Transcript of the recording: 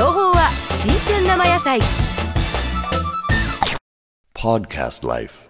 情報は新鮮生野菜。Podcast Life